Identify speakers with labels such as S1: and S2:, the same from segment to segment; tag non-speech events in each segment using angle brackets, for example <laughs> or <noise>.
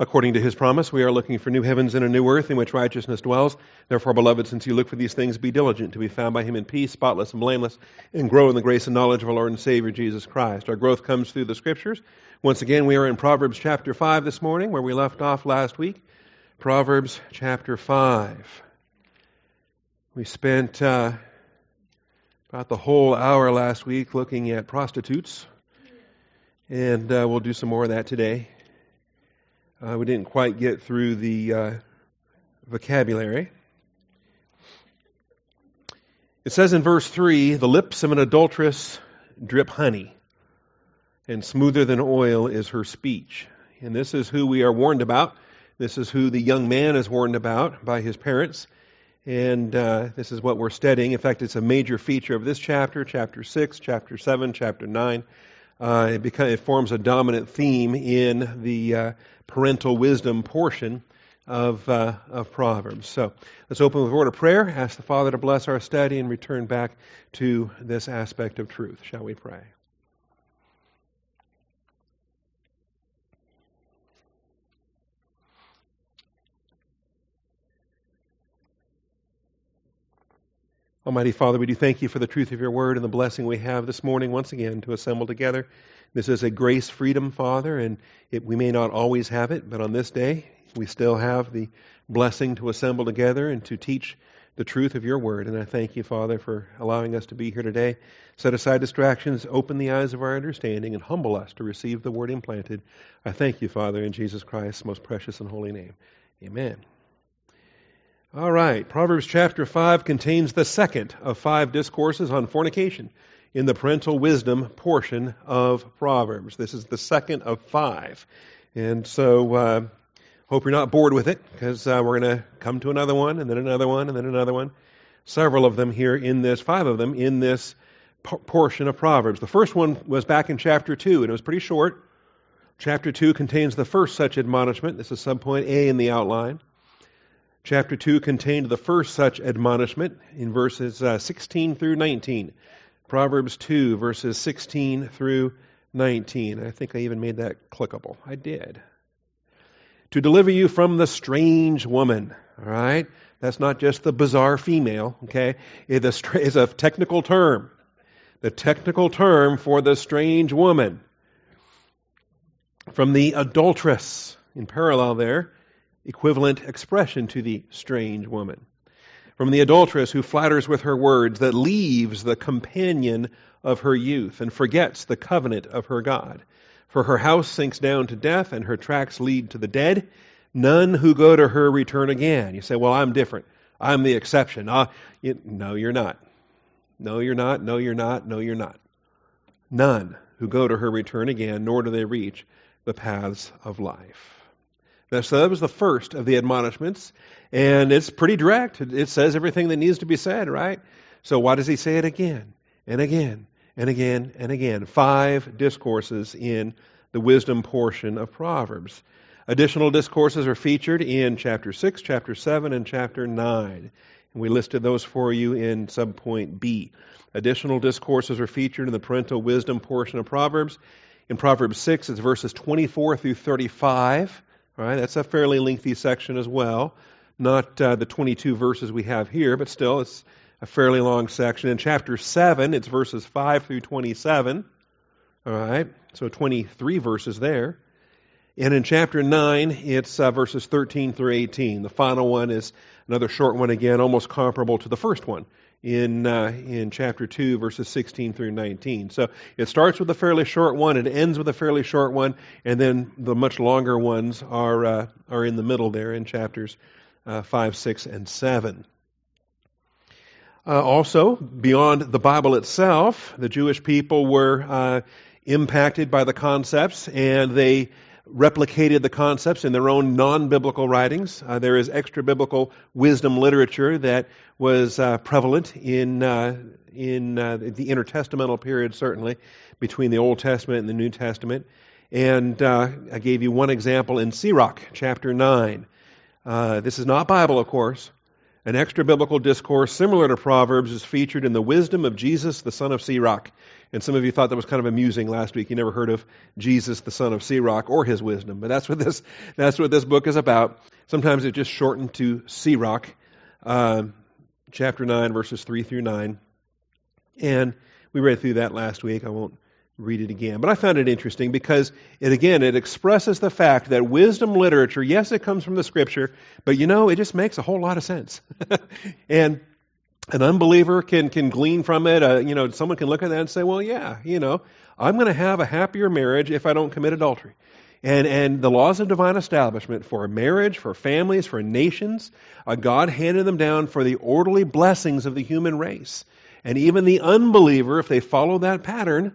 S1: According to his promise, we are looking for new heavens and a new earth in which righteousness dwells. Therefore, beloved, since you look for these things, be diligent to be found by him in peace, spotless and blameless, and grow in the grace and knowledge of our Lord and Savior Jesus Christ. Our growth comes through the scriptures. Once again, we are in Proverbs chapter 5 this morning, where we left off last week. Proverbs chapter 5. We spent uh, about the whole hour last week looking at prostitutes, and uh, we'll do some more of that today. Uh, we didn't quite get through the uh, vocabulary. It says in verse 3 the lips of an adulteress drip honey, and smoother than oil is her speech. And this is who we are warned about. This is who the young man is warned about by his parents. And uh, this is what we're studying. In fact, it's a major feature of this chapter, chapter 6, chapter 7, chapter 9. Uh, it, becomes, it, forms a dominant theme in the uh, parental wisdom portion of, uh, of Proverbs. So let's open with a word of prayer, ask the Father to bless our study, and return back to this aspect of truth. Shall we pray? Almighty Father, we do thank you for the truth of your word and the blessing we have this morning once again to assemble together. This is a grace freedom, Father, and it, we may not always have it, but on this day we still have the blessing to assemble together and to teach the truth of your word. And I thank you, Father, for allowing us to be here today. Set aside distractions, open the eyes of our understanding, and humble us to receive the word implanted. I thank you, Father, in Jesus Christ's most precious and holy name. Amen. All right, Proverbs chapter 5 contains the second of five discourses on fornication in the parental wisdom portion of Proverbs. This is the second of five. And so, uh, hope you're not bored with it because uh, we're going to come to another one and then another one and then another one. Several of them here in this, five of them in this p- portion of Proverbs. The first one was back in chapter 2, and it was pretty short. Chapter 2 contains the first such admonishment. This is subpoint A in the outline. Chapter 2 contained the first such admonishment in verses uh, 16 through 19. Proverbs 2, verses 16 through 19. I think I even made that clickable. I did. To deliver you from the strange woman. All right? That's not just the bizarre female, okay? It is a technical term. The technical term for the strange woman. From the adulteress, in parallel there, equivalent expression to the strange woman. From the adulteress who flatters with her words, that leaves the companion of her youth and forgets the covenant of her God. For her house sinks down to death, and her tracks lead to the dead. None who go to her return again. You say, Well, I'm different. I'm the exception. Uh, you, no, you're not. No, you're not. No, you're not. No, you're not. None who go to her return again, nor do they reach the paths of life. So that was the first of the admonishments, and it's pretty direct. It says everything that needs to be said, right? So why does he say it again and again and again and again? Five discourses in the wisdom portion of Proverbs. Additional discourses are featured in chapter 6, chapter 7, and chapter 9. And we listed those for you in subpoint B. Additional discourses are featured in the parental wisdom portion of Proverbs. In Proverbs 6, it's verses 24 through 35. Right, that's a fairly lengthy section as well. Not uh, the 22 verses we have here, but still, it's a fairly long section. In chapter 7, it's verses 5 through 27. All right, so 23 verses there. And in chapter 9, it's uh, verses 13 through 18. The final one is another short one again, almost comparable to the first one in uh, in chapter 2 verses 16 through 19 so it starts with a fairly short one it ends with a fairly short one and then the much longer ones are uh, are in the middle there in chapters uh, 5 6 and 7 uh, also beyond the bible itself the jewish people were uh, impacted by the concepts and they replicated the concepts in their own non biblical writings. Uh, there is extra biblical wisdom literature that was uh, prevalent in, uh, in uh, the intertestamental period, certainly, between the Old Testament and the New Testament. And uh, I gave you one example in Sirach, chapter 9. Uh, this is not Bible, of course. An extra biblical discourse similar to Proverbs is featured in the wisdom of Jesus, the son of Sirach. And some of you thought that was kind of amusing last week. You never heard of Jesus, the son of Sirach, or his wisdom. But that's what this, <laughs> that's what this book is about. Sometimes it's just shortened to Sirach, uh, chapter 9, verses 3 through 9. And we read through that last week. I won't read it again. But I found it interesting because it again it expresses the fact that wisdom literature, yes, it comes from the scripture, but you know, it just makes a whole lot of sense. <laughs> and an unbeliever can can glean from it. Uh, you know, someone can look at that and say, "Well, yeah, you know, I'm going to have a happier marriage if I don't commit adultery." And and the laws of divine establishment for marriage, for families, for nations, uh, God handed them down for the orderly blessings of the human race. And even the unbeliever, if they follow that pattern,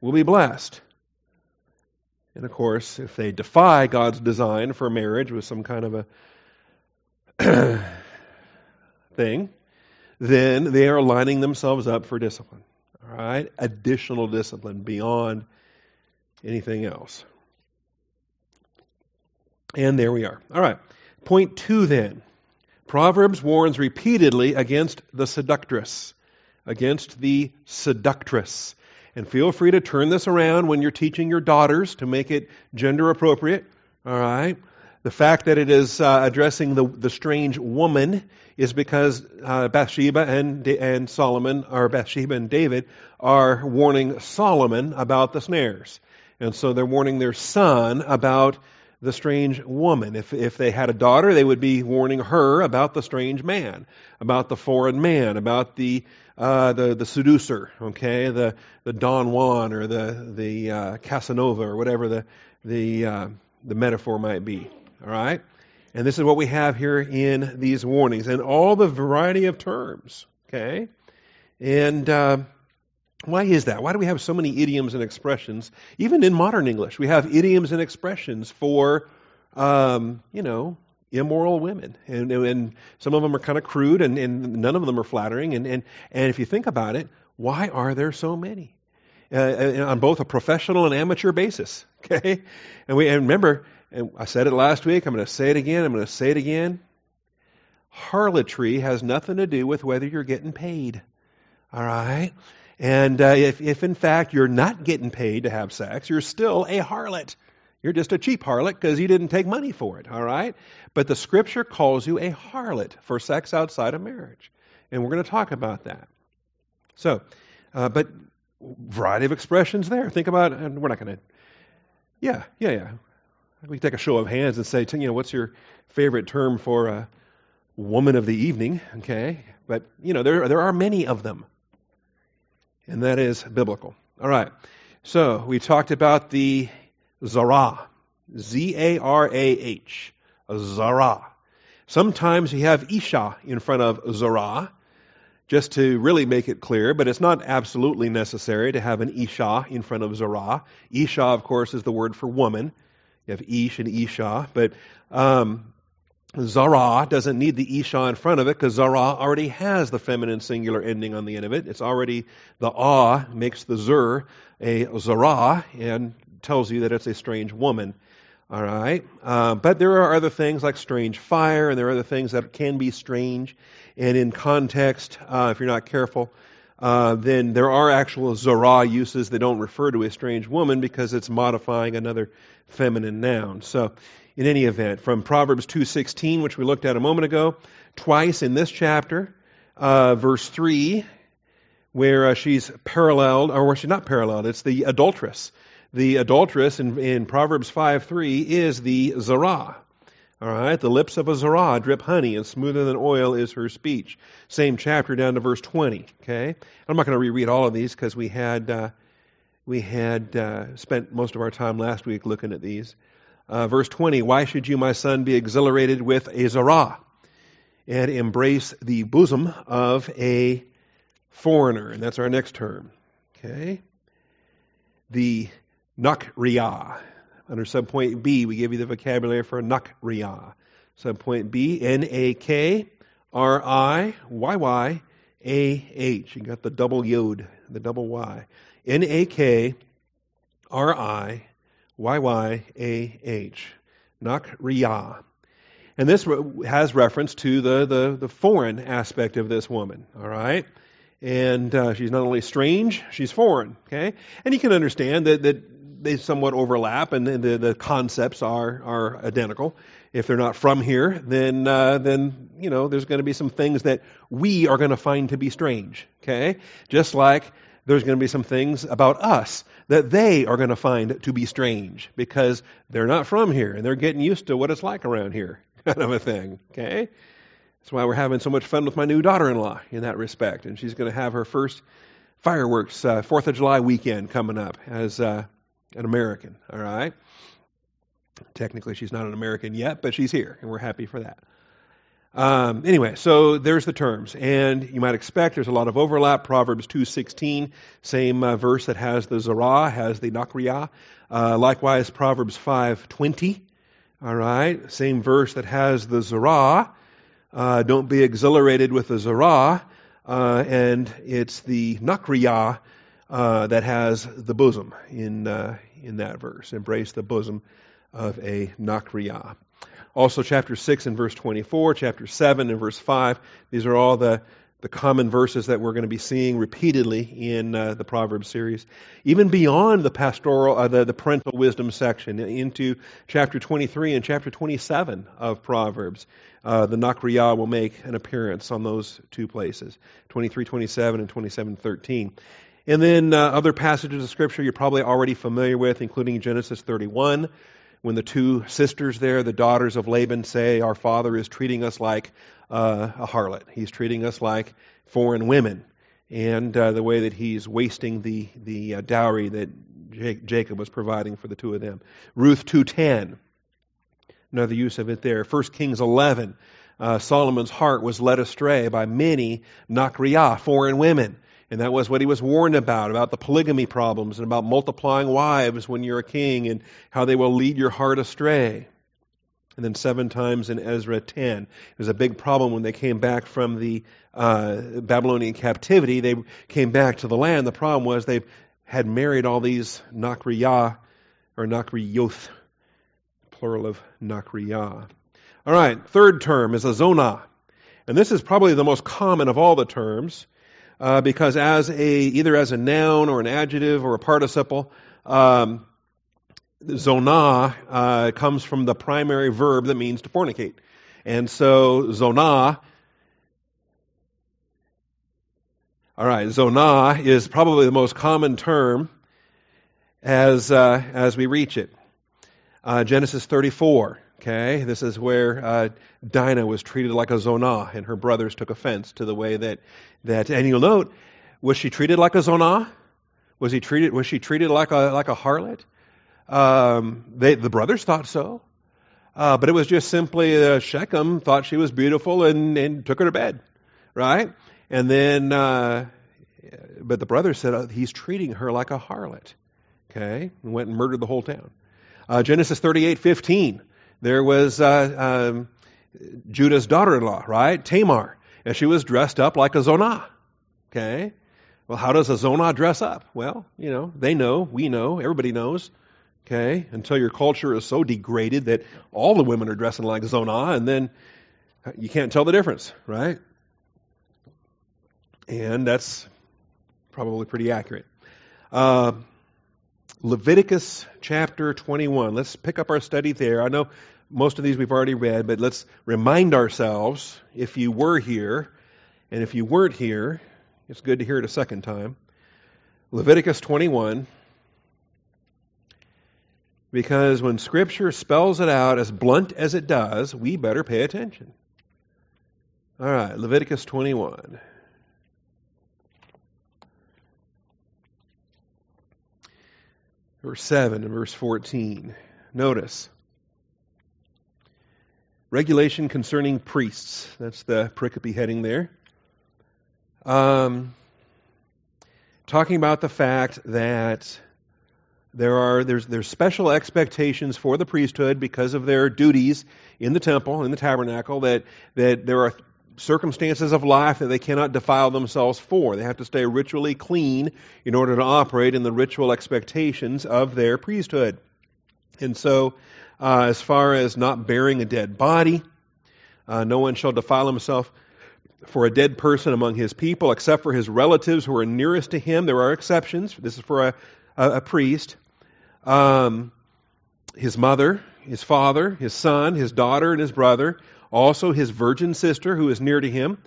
S1: will be blessed. And of course, if they defy God's design for marriage with some kind of a <clears throat> thing, then they are lining themselves up for discipline. All right? Additional discipline beyond anything else. And there we are. All right. Point two then. Proverbs warns repeatedly against the seductress. Against the seductress. And feel free to turn this around when you're teaching your daughters to make it gender appropriate. All right? The fact that it is uh, addressing the, the strange woman is because uh, Bathsheba and, and Solomon, or Bathsheba and David, are warning Solomon about the snares. And so they're warning their son about the strange woman. If, if they had a daughter, they would be warning her about the strange man, about the foreign man, about the uh, the the seducer, okay, the the Don Juan or the the uh, Casanova or whatever the the uh, the metaphor might be. All right, and this is what we have here in these warnings and all the variety of terms. Okay, and uh, why is that? Why do we have so many idioms and expressions? Even in modern English, we have idioms and expressions for, um, you know, immoral women. And, and some of them are kind of crude and, and none of them are flattering. And, and, and if you think about it, why are there so many? Uh, uh on both a professional and amateur basis. <laughs> Okay? And we and remember, and I said it last week, I'm going to say it again, I'm going to say it again. Harlotry has nothing to do with whether you're getting paid. All right? And uh, if, if in fact you're not getting paid to have sex, you're still a harlot. You're just a cheap harlot because you didn't take money for it, all right? But the scripture calls you a harlot for sex outside of marriage. And we're going to talk about that. So, uh, but variety of expressions there. Think about, and we're not going to, yeah, yeah, yeah. We can take a show of hands and say, you know, what's your favorite term for a woman of the evening? Okay. But, you know, there, there are many of them. And that is biblical. All right. So we talked about the Zarah. Z A R A H. Zarah. Sometimes you have Isha in front of Zarah, just to really make it clear, but it's not absolutely necessary to have an Isha in front of Zarah. Isha, of course, is the word for woman. You have Ish and Isha, but um, Zarah doesn't need the Isha in front of it because Zarah already has the feminine singular ending on the end of it. It's already, the Ah makes the Zur a Zarah, and tells you that it's a strange woman. All right? Uh, but there are other things like strange fire, and there are other things that can be strange. And in context, uh, if you're not careful, uh, then there are actual Zorah uses that don't refer to a strange woman because it's modifying another feminine noun. So, in any event, from Proverbs 2.16, which we looked at a moment ago, twice in this chapter, uh, verse 3, where uh, she's paralleled, or where she's not paralleled, it's the adulteress the adulteress in, in Proverbs 5 3 is the Zarah. All right, the lips of a Zarah drip honey, and smoother than oil is her speech. Same chapter down to verse 20. Okay, I'm not going to reread all of these because we had uh, we had uh, spent most of our time last week looking at these. Uh, verse 20: Why should you, my son, be exhilarated with a Zarah and embrace the bosom of a foreigner? And that's our next term. Okay, the Nakriah. Under subpoint B, we give you the vocabulary for Nakriah. Subpoint B, N A K R I Y Y A H. You got the double yod, the double Y. N A K R I Y Y A H. Nakriah. And this has reference to the, the, the foreign aspect of this woman, all right? And uh, she's not only strange, she's foreign, okay? And you can understand that, that they somewhat overlap and the, the concepts are, are identical. If they're not from here, then, uh, then, you know, there's going to be some things that we are going to find to be strange, okay? Just like there's going to be some things about us that they are going to find to be strange because they're not from here and they're getting used to what it's like around here, <laughs> kind of a thing. Okay? That's why we're having so much fun with my new daughter in law in that respect. And she's going to have her first fireworks, uh, 4th of July weekend coming up as uh, an American. All right? Technically, she's not an American yet, but she's here, and we're happy for that. Um, anyway, so there's the terms, and you might expect there's a lot of overlap. Proverbs 2:16, same uh, verse that has the zarah, has the nakriya. Uh, likewise, Proverbs 5:20. All right, same verse that has the zarah. Uh, don't be exhilarated with the zarah, uh, and it's the nakriya uh, that has the bosom in uh, in that verse. Embrace the bosom of a nakriya. Also, chapter 6 and verse 24, chapter 7 and verse 5. These are all the, the common verses that we're going to be seeing repeatedly in uh, the Proverbs series. Even beyond the pastoral, uh, the, the parental wisdom section, into chapter 23 and chapter 27 of Proverbs. Uh, the Nakriya will make an appearance on those two places 23 27 and 27 13. And then uh, other passages of Scripture you're probably already familiar with, including Genesis 31 when the two sisters there, the daughters of Laban, say, Our father is treating us like uh, a harlot. He's treating us like foreign women. And uh, the way that he's wasting the, the uh, dowry that Jacob was providing for the two of them. Ruth 2.10, another use of it there. 1 Kings 11, uh, Solomon's heart was led astray by many Nakriyah, foreign women. And that was what he was warned about, about the polygamy problems and about multiplying wives when you're a king and how they will lead your heart astray. And then seven times in Ezra 10. It was a big problem when they came back from the uh, Babylonian captivity. They came back to the land. The problem was they had married all these Nakriyah or Nakriyoth, plural of Nakriyah. All right, third term is a zonah. And this is probably the most common of all the terms uh, because as a either as a noun or an adjective or a participle, um, zonah uh, comes from the primary verb that means to fornicate, and so zonah. All right, zonah is probably the most common term as uh, as we reach it. Uh, Genesis 34. Okay, this is where uh, Dinah was treated like a zonah, and her brothers took offense to the way that that. And you'll note, was she treated like a zonah? Was he treated? Was she treated like a like a harlot? Um, they, the brothers thought so, uh, but it was just simply uh, Shechem thought she was beautiful and, and took her to bed, right? And then, uh, but the brothers said oh, he's treating her like a harlot. Okay, and went and murdered the whole town. Uh, Genesis thirty-eight fifteen. There was uh, um, Judah's daughter-in-law, right, Tamar, and she was dressed up like a zonah. Okay, well, how does a zonah dress up? Well, you know, they know, we know, everybody knows. Okay, until your culture is so degraded that all the women are dressing like zonah, and then you can't tell the difference, right? And that's probably pretty accurate. Uh, Leviticus chapter 21. Let's pick up our study there. I know most of these we've already read, but let's remind ourselves if you were here, and if you weren't here, it's good to hear it a second time. Leviticus 21. Because when Scripture spells it out as blunt as it does, we better pay attention. All right, Leviticus 21. Verse 7 and verse 14. Notice. Regulation concerning priests. That's the pericope heading there. Um, talking about the fact that there are there's there's special expectations for the priesthood because of their duties in the temple in the tabernacle that that there are circumstances of life that they cannot defile themselves for. They have to stay ritually clean in order to operate in the ritual expectations of their priesthood. And so, uh, as far as not bearing a dead body, Uh, no one shall defile himself for a dead person among his people, except for his relatives who are nearest to him. There are exceptions. This is for a, a, a priest. Um, his mother, his father, his son, his daughter, and his brother. Also, his virgin sister who is near to him.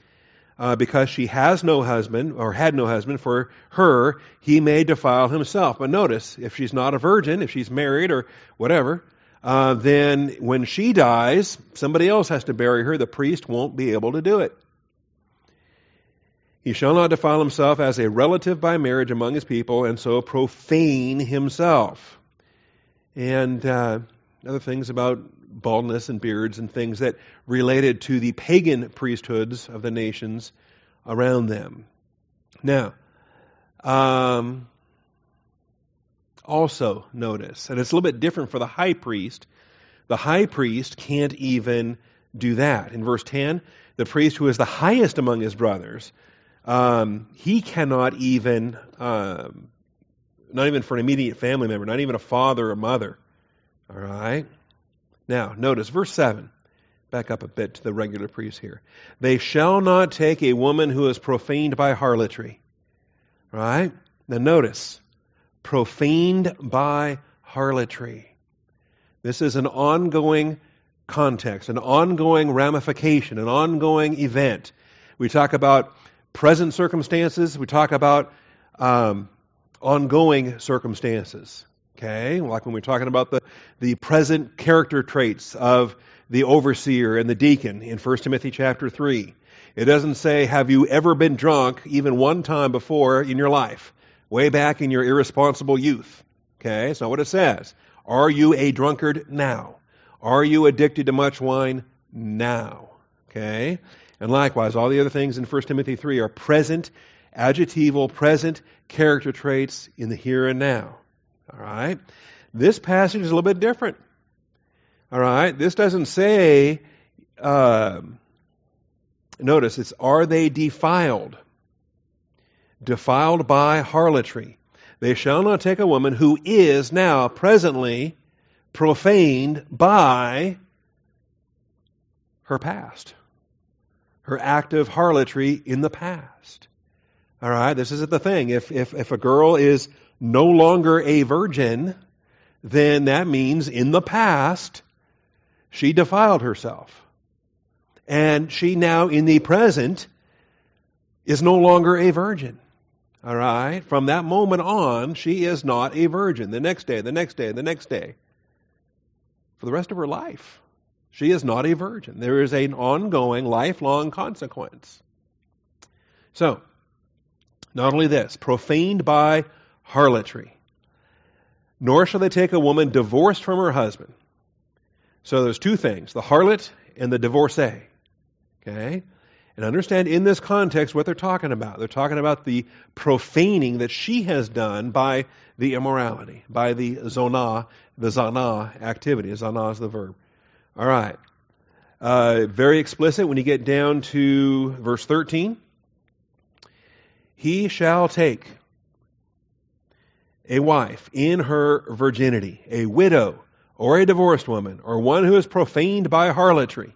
S1: Uh, because she has no husband or had no husband, for her he may defile himself. But notice, if she's not a virgin, if she's married or whatever, uh, then when she dies, somebody else has to bury her. The priest won't be able to do it. He shall not defile himself as a relative by marriage among his people, and so profane himself. And uh, other things about baldness and beards and things that related to the pagan priesthoods of the nations around them. Now, um, also notice, and it's a little bit different for the high priest. The high priest can't even do that. In verse 10, the priest who is the highest among his brothers, um, he cannot even, um, not even for an immediate family member, not even a father or mother. All right? Now, notice verse 7. Back up a bit to the regular priest here. They shall not take a woman who is profaned by harlotry. Right? Now, notice profaned by harlotry. This is an ongoing context, an ongoing ramification, an ongoing event. We talk about present circumstances, we talk about um, ongoing circumstances. Okay, like when we're talking about the, the present character traits of the overseer and the deacon in 1 Timothy chapter 3. It doesn't say, Have you ever been drunk even one time before in your life? way back in your irresponsible youth. Okay, that's not what it says. Are you a drunkard now? Are you addicted to much wine now? Okay? And likewise, all the other things in 1 Timothy 3 are present, adjectival, present character traits in the here and now. All right? This passage is a little bit different. All right? This doesn't say, uh, notice, it's are they defiled? defiled by harlotry. They shall not take a woman who is now presently profaned by her past, her act of harlotry in the past. All right, this isn't the thing. If, if, if a girl is no longer a virgin, then that means in the past she defiled herself. And she now, in the present, is no longer a virgin. All right? From that moment on, she is not a virgin. The next day, the next day, the next day. For the rest of her life, she is not a virgin. There is an ongoing, lifelong consequence. So, not only this, profaned by harlotry, nor shall they take a woman divorced from her husband. So there's two things the harlot and the divorcee. Okay? And understand in this context what they're talking about. They're talking about the profaning that she has done by the immorality, by the zonah, the zana activity. Zana is the verb. All right. Uh, very explicit when you get down to verse 13. He shall take a wife in her virginity, a widow, or a divorced woman, or one who is profaned by harlotry.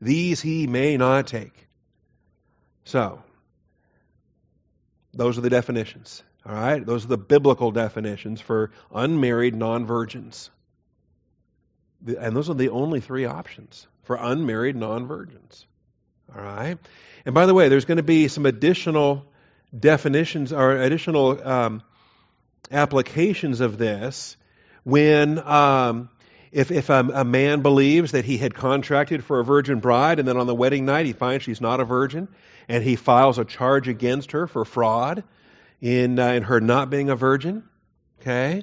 S1: These he may not take. So, those are the definitions. All right? Those are the biblical definitions for unmarried non virgins. And those are the only three options for unmarried non virgins. All right? And by the way, there's going to be some additional definitions or additional um, applications of this when um, if, if a, a, man believes that he had contracted for a virgin bride and then on the wedding night he finds she's not a virgin and he files a charge against her for fraud in, uh, in her not being a virgin, okay?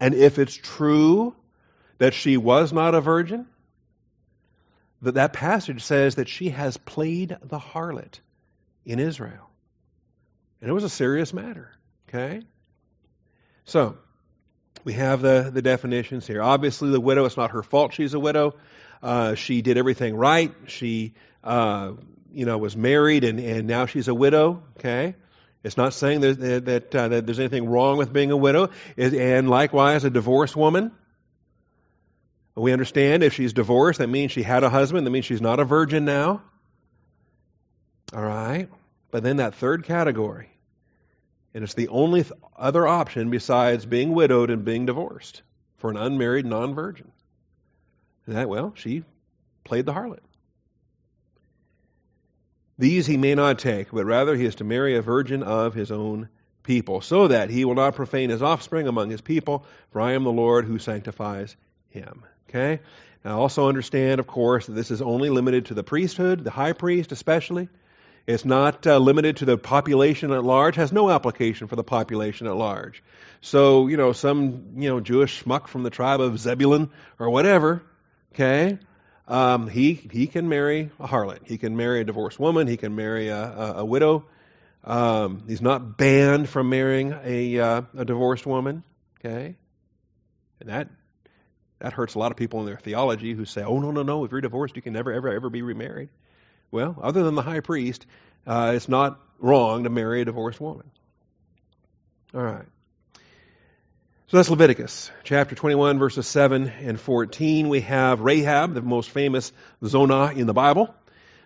S1: And if it's true that she was not a virgin, that that passage says that she has played the harlot in Israel. And it was a serious matter, okay? So, we have the, the definitions here. Obviously, the widow, it's not her fault she's a widow. Uh, she did everything right. She, uh, you know, was married and, and now she's a widow. Okay. It's not saying that, that, uh, that there's anything wrong with being a widow. And likewise, a divorced woman. We understand if she's divorced, that means she had a husband, that means she's not a virgin now. All right? But then that third category, and it's the only th- other option besides being widowed and being divorced for an unmarried non virgin. That, well, she played the harlot. These he may not take, but rather he is to marry a virgin of his own people, so that he will not profane his offspring among his people, for I am the Lord who sanctifies him. Okay? Now also understand, of course, that this is only limited to the priesthood, the high priest especially. It's not uh, limited to the population at large, has no application for the population at large. So, you know, some, you know, Jewish schmuck from the tribe of Zebulun or whatever, okay, um, he, he can marry a harlot. He can marry a divorced woman. He can marry a, a, a widow. Um, he's not banned from marrying a, uh, a divorced woman, okay? And that, that hurts a lot of people in their theology who say, oh, no, no, no, if you're divorced, you can never, ever, ever be remarried. Well, other than the high priest, uh, it's not wrong to marry a divorced woman. All right. So that's Leviticus chapter 21, verses 7 and 14. We have Rahab, the most famous Zonah in the Bible,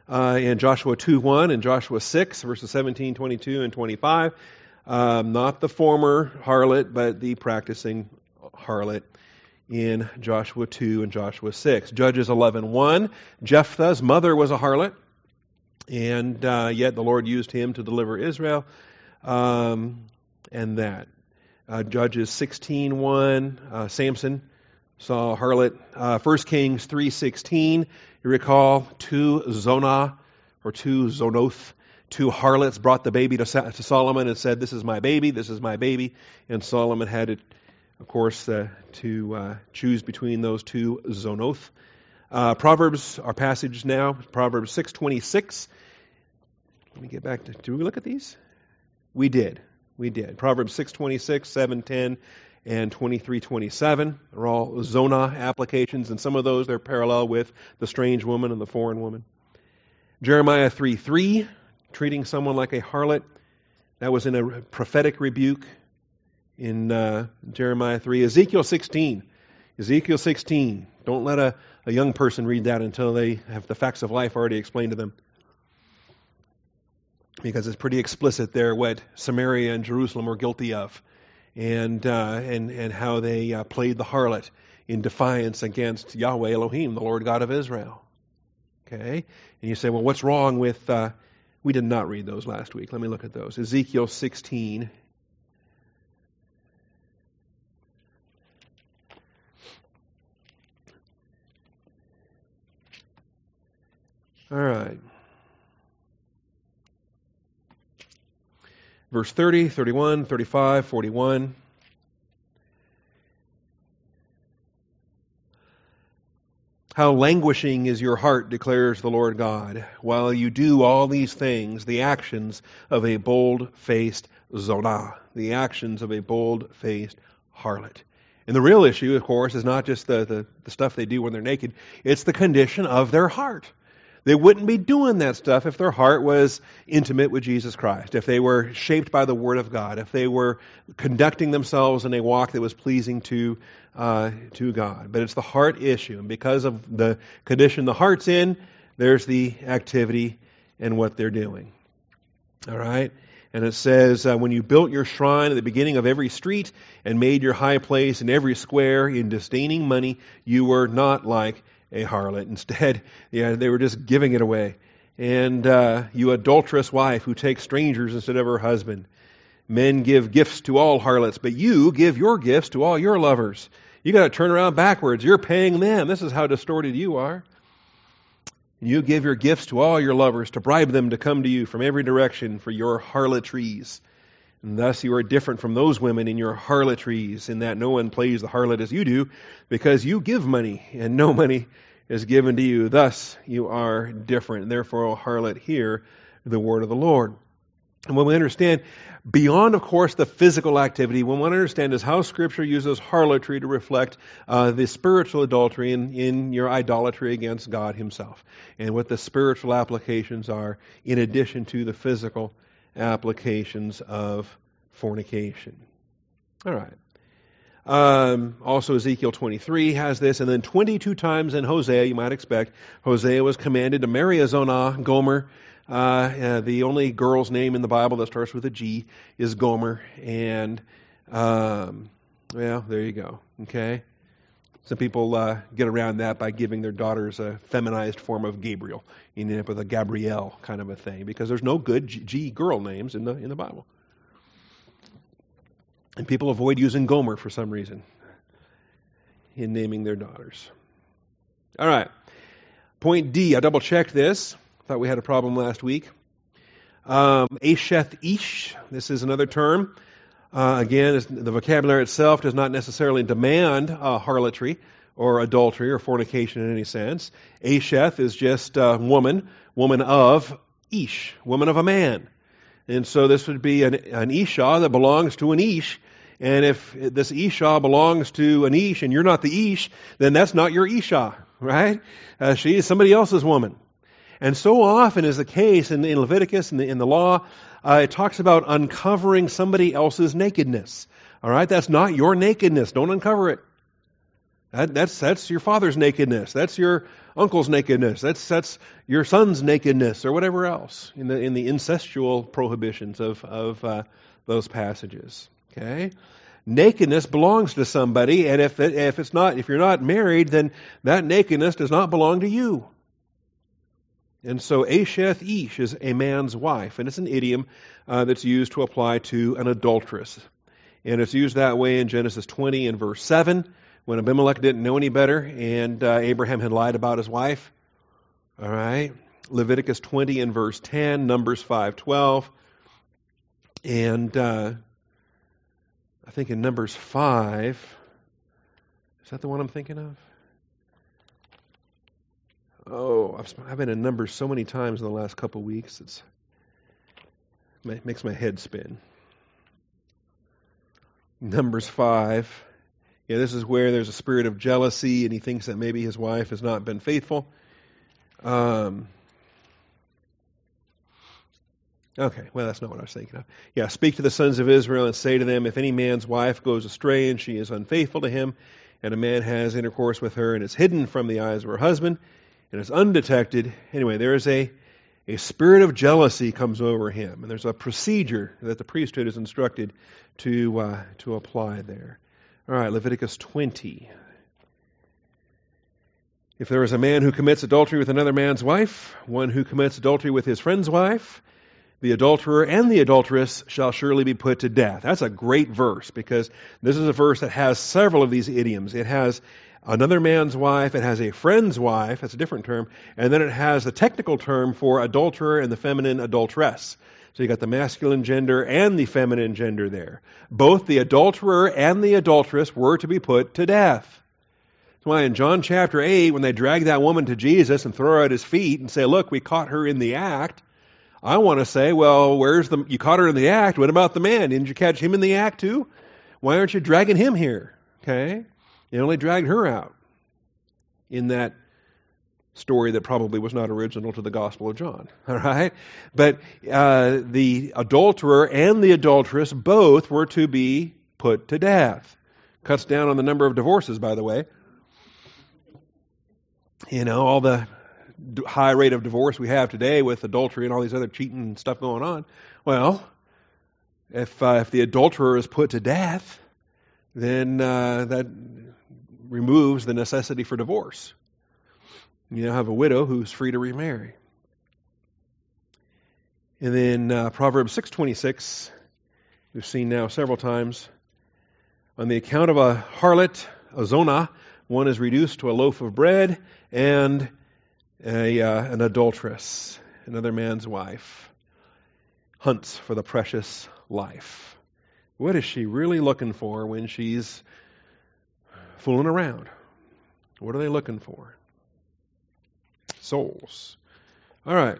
S1: uh, in Joshua 2 1 and Joshua 6, verses 17, 22, and 25. Um, not the former harlot, but the practicing harlot in Joshua 2 and Joshua 6. Judges 11 1. Jephthah's mother was a harlot and uh, yet the Lord used him to deliver Israel, um, and that. Uh, Judges 16.1, uh, Samson saw harlot. Uh, 1 Kings 3.16, you recall, two Zonah, or two Zonoth, two harlots brought the baby to, to, Solomon and said, this is my baby, this is my baby. And Solomon had, it, of course, uh, to uh, choose between those two Zonoth. Uh, Proverbs, our passage now, Proverbs 6.26. Let me get back to, did we look at these? We did. We did. Proverbs 6.26, 7.10, and 23.27 are all zona applications, and some of those they're parallel with the strange woman and the foreign woman. Jeremiah 3.3, treating someone like a harlot. That was in a prophetic rebuke in uh, Jeremiah 3. Ezekiel 16. Ezekiel 16. Don't let a a young person read that until they have the facts of life already explained to them. Because it's pretty explicit there what Samaria and Jerusalem were guilty of, and uh, and and how they uh, played the harlot in defiance against Yahweh Elohim, the Lord God of Israel. Okay, and you say, well, what's wrong with? Uh, we did not read those last week. Let me look at those. Ezekiel 16 All right. Verse 30, 31, 35, 41. How languishing is your heart, declares the Lord God, while you do all these things, the actions of a bold faced zonah, the actions of a bold faced harlot. And the real issue, of course, is not just the, the, the stuff they do when they're naked, it's the condition of their heart. They wouldn't be doing that stuff if their heart was intimate with Jesus Christ, if they were shaped by the Word of God, if they were conducting themselves in a walk that was pleasing to, uh, to God. But it's the heart issue. And because of the condition the heart's in, there's the activity and what they're doing. All right? And it says, uh, when you built your shrine at the beginning of every street and made your high place in every square in disdaining money, you were not like a harlot. Instead, <laughs> yeah, they were just giving it away. And uh, you adulterous wife who takes strangers instead of her husband. Men give gifts to all harlots, but you give your gifts to all your lovers. You got to turn around backwards. You're paying them. This is how distorted you are. You give your gifts to all your lovers to bribe them to come to you from every direction for your harlotries. And thus you are different from those women in your harlotries, in that no one plays the harlot as you do, because you give money, and no money is given to you. Thus you are different. Therefore, O harlot, hear the word of the Lord. And when we understand, beyond, of course, the physical activity, what we understand is how Scripture uses harlotry to reflect uh, the spiritual adultery in, in your idolatry against God Himself, and what the spiritual applications are in addition to the physical applications of fornication. All right. Um, also, Ezekiel 23 has this, and then 22 times in Hosea, you might expect, Hosea was commanded to marry a Zonah, Gomer. Uh, uh, the only girl's name in the Bible that starts with a G is Gomer. And, um, well, there you go. Okay? Some people uh, get around that by giving their daughters a feminized form of Gabriel. You end up with a Gabrielle kind of a thing because there's no good G, G girl names in the in the Bible. And people avoid using Gomer for some reason in naming their daughters. All right. Point D. I double checked this. Thought we had a problem last week. Um, Asheth Ish. This is another term. Uh, again, the vocabulary itself does not necessarily demand uh, harlotry or adultery or fornication in any sense. Asheth is just uh, woman, woman of Ish, woman of a man. And so this would be an, an Isha that belongs to an Ish. And if this Isha belongs to an Ish and you're not the Ish, then that's not your Isha, right? Uh, she is somebody else's woman. And so often is the case in, in Leviticus and in, in the law, uh, it talks about uncovering somebody else's nakedness. All right, that's not your nakedness. Don't uncover it. That, that's that's your father's nakedness. That's your uncle's nakedness. That's that's your son's nakedness, or whatever else in the in the incestual prohibitions of of uh, those passages. Okay, nakedness belongs to somebody, and if it, if it's not if you're not married, then that nakedness does not belong to you. And so Asheth Ish is a man's wife, and it's an idiom uh, that's used to apply to an adulteress. And it's used that way in Genesis 20 and verse 7 when Abimelech didn't know any better and uh, Abraham had lied about his wife. All right. Leviticus 20 and verse 10, Numbers 5:12. And uh, I think in Numbers 5 is that the one I'm thinking of? Oh, I've, I've been in Numbers so many times in the last couple of weeks. It's, it makes my head spin. Numbers 5. Yeah, this is where there's a spirit of jealousy, and he thinks that maybe his wife has not been faithful. Um, okay, well, that's not what I was thinking of. Yeah, speak to the sons of Israel and say to them, If any man's wife goes astray and she is unfaithful to him, and a man has intercourse with her and is hidden from the eyes of her husband, and is undetected. Anyway, there is a, a spirit of jealousy comes over him, and there's a procedure that the priesthood is instructed to, uh, to apply there. All right, Leviticus 20. If there is a man who commits adultery with another man's wife, one who commits adultery with his friend's wife, the adulterer and the adulteress shall surely be put to death. That's a great verse because this is a verse that has several of these idioms. It has another man's wife, it has a friend's wife, that's a different term, and then it has the technical term for adulterer and the feminine adulteress. So you got the masculine gender and the feminine gender there. Both the adulterer and the adulteress were to be put to death. That's why in John chapter 8, when they drag that woman to Jesus and throw her at his feet and say, Look, we caught her in the act, I want to say, Well, where's the, you caught her in the act, what about the man? Didn't you catch him in the act too? Why aren't you dragging him here? Okay? They only dragged her out in that story that probably was not original to the Gospel of John. <laughs> All right? But uh, the adulterer and the adulteress both were to be put to death. Cuts down on the number of divorces, by the way. You know, all the high rate of divorce we have today with adultery and all these other cheating stuff going on. Well, if, uh, if the adulterer is put to death, then uh, that removes the necessity for divorce. You now have a widow who's free to remarry. And then uh, Proverbs 6:26, we've seen now several times. On the account of a harlot, a zonah, one is reduced to a loaf of bread, and a, uh, an adulteress, another man's wife, hunts for the precious life. What is she really looking for when she's fooling around. What are they looking for? Souls. All right.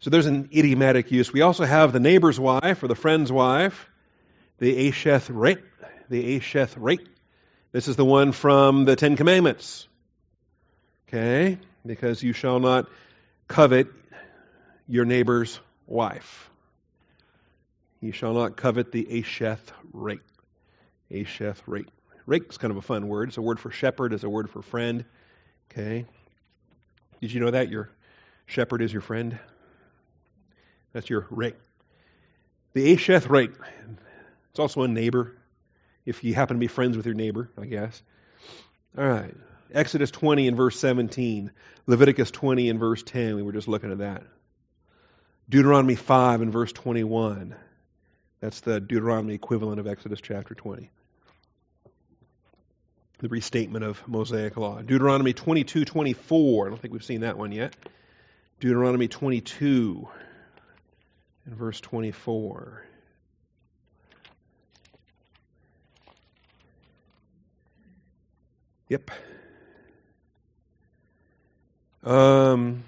S1: So there's an idiomatic use. We also have the neighbor's wife or the friend's wife, the Asheth Rate. The Asheth Rate. This is the one from the Ten Commandments. Okay? Because you shall not covet your neighbor's wife. You shall not covet the Asheth Rate. Asheth rake. Rake is kind of a fun word. It's a word for shepherd, it's a word for friend. Okay. Did you know that? Your shepherd is your friend? That's your rake. The Asheth rake. It's also a neighbor, if you happen to be friends with your neighbor, I guess. All right. Exodus 20 and verse 17. Leviticus 20 and verse 10. We were just looking at that. Deuteronomy 5 and verse 21. That's the Deuteronomy equivalent of Exodus chapter 20. The restatement of Mosaic law. Deuteronomy 22, 24. I don't think we've seen that one yet. Deuteronomy 22 and verse 24. Yep. Um,